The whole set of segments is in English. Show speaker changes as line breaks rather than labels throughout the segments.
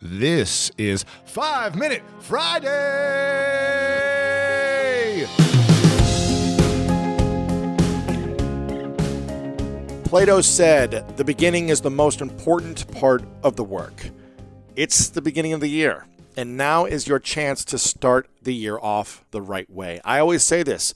This is Five Minute Friday!
Plato said, The beginning is the most important part of the work. It's the beginning of the year, and now is your chance to start the year off the right way. I always say this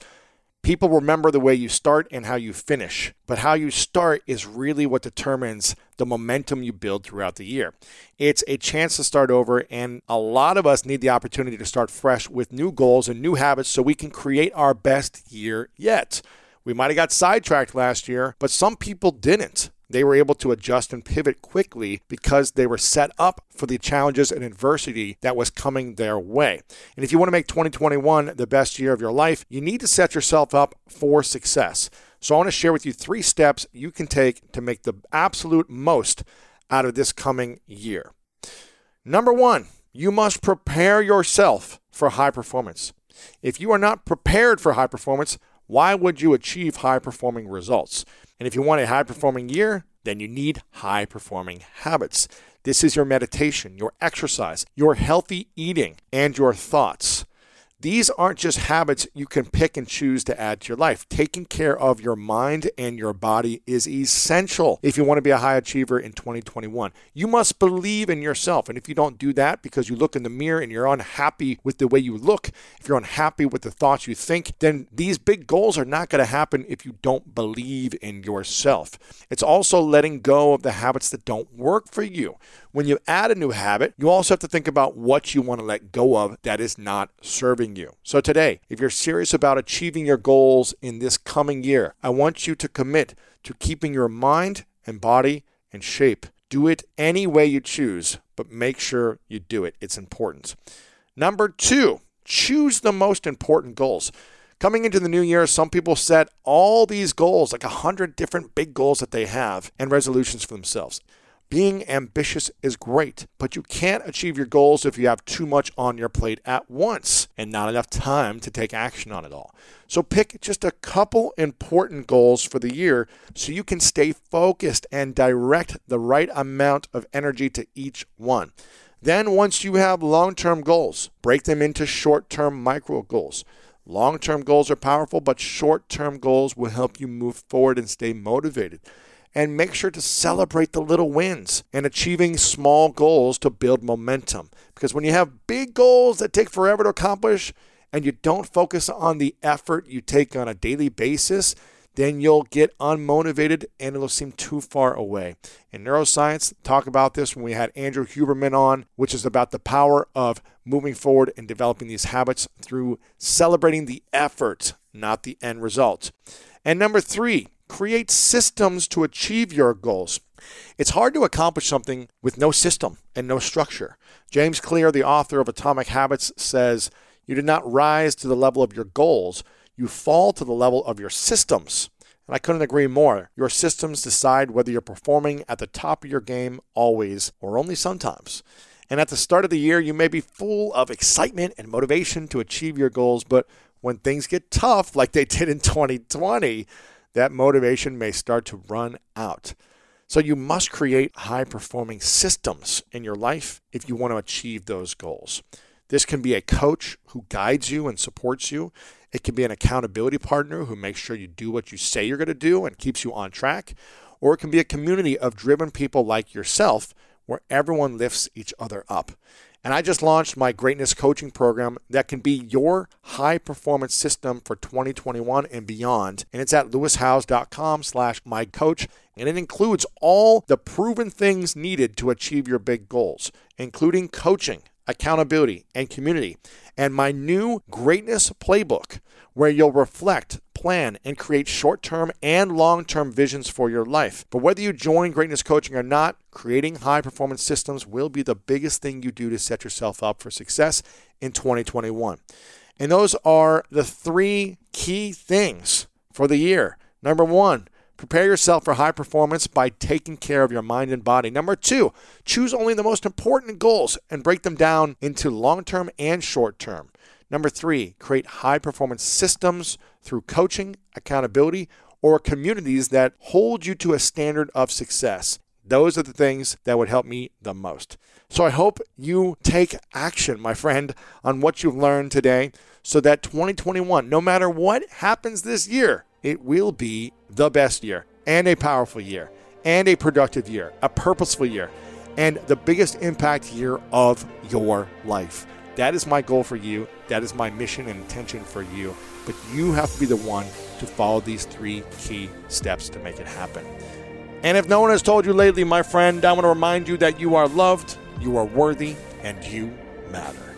People remember the way you start and how you finish, but how you start is really what determines the momentum you build throughout the year. It's a chance to start over, and a lot of us need the opportunity to start fresh with new goals and new habits so we can create our best year yet. We might have got sidetracked last year, but some people didn't they were able to adjust and pivot quickly because they were set up for the challenges and adversity that was coming their way. And if you want to make 2021 the best year of your life, you need to set yourself up for success. So I want to share with you three steps you can take to make the absolute most out of this coming year. Number one, you must prepare yourself for high performance. If you are not prepared for high performance, why would you achieve high performing results? And if you want a high performing year, then you need high performing habits. This is your meditation, your exercise, your healthy eating, and your thoughts. These aren't just habits you can pick and choose to add to your life. Taking care of your mind and your body is essential if you want to be a high achiever in 2021. You must believe in yourself. And if you don't do that because you look in the mirror and you're unhappy with the way you look, if you're unhappy with the thoughts you think, then these big goals are not going to happen if you don't believe in yourself. It's also letting go of the habits that don't work for you. When you add a new habit, you also have to think about what you want to let go of that is not serving you. So today, if you're serious about achieving your goals in this coming year, I want you to commit to keeping your mind and body in shape. Do it any way you choose, but make sure you do it. It's important. Number two, choose the most important goals. Coming into the new year, some people set all these goals, like a hundred different big goals that they have, and resolutions for themselves. Being ambitious is great, but you can't achieve your goals if you have too much on your plate at once and not enough time to take action on it all. So pick just a couple important goals for the year so you can stay focused and direct the right amount of energy to each one. Then, once you have long term goals, break them into short term micro goals. Long term goals are powerful, but short term goals will help you move forward and stay motivated and make sure to celebrate the little wins and achieving small goals to build momentum. Because when you have big goals that take forever to accomplish and you don't focus on the effort you take on a daily basis, then you'll get unmotivated and it'll seem too far away. In neuroscience, talk about this when we had Andrew Huberman on, which is about the power of moving forward and developing these habits through celebrating the effort, not the end result. And number three, create systems to achieve your goals. It's hard to accomplish something with no system and no structure. James Clear, the author of Atomic Habits, says, You do not rise to the level of your goals, you fall to the level of your systems. And I couldn't agree more. Your systems decide whether you're performing at the top of your game always or only sometimes. And at the start of the year, you may be full of excitement and motivation to achieve your goals, but when things get tough, like they did in 2020, that motivation may start to run out. So you must create high performing systems in your life if you want to achieve those goals. This can be a coach who guides you and supports you. It can be an accountability partner who makes sure you do what you say you're going to do and keeps you on track. Or it can be a community of driven people like yourself where everyone lifts each other up. And I just launched my greatness coaching program that can be your high performance system for 2021 and beyond. And it's at lewishowes.com slash my coach. And it includes all the proven things needed to achieve your big goals, including coaching, accountability, and community. And my new greatness playbook, where you'll reflect plan and create short term and long term visions for your life. But whether you join Greatness Coaching or not, creating high performance systems will be the biggest thing you do to set yourself up for success in 2021. And those are the three key things for the year. Number one, Prepare yourself for high performance by taking care of your mind and body. Number two, choose only the most important goals and break them down into long term and short term. Number three, create high performance systems through coaching, accountability, or communities that hold you to a standard of success. Those are the things that would help me the most. So I hope you take action, my friend, on what you've learned today so that 2021, no matter what happens this year, it will be the best year and a powerful year and a productive year, a purposeful year, and the biggest impact year of your life. That is my goal for you. That is my mission and intention for you. But you have to be the one to follow these three key steps to make it happen. And if no one has told you lately, my friend, I want to remind you that you are loved, you are worthy, and you matter.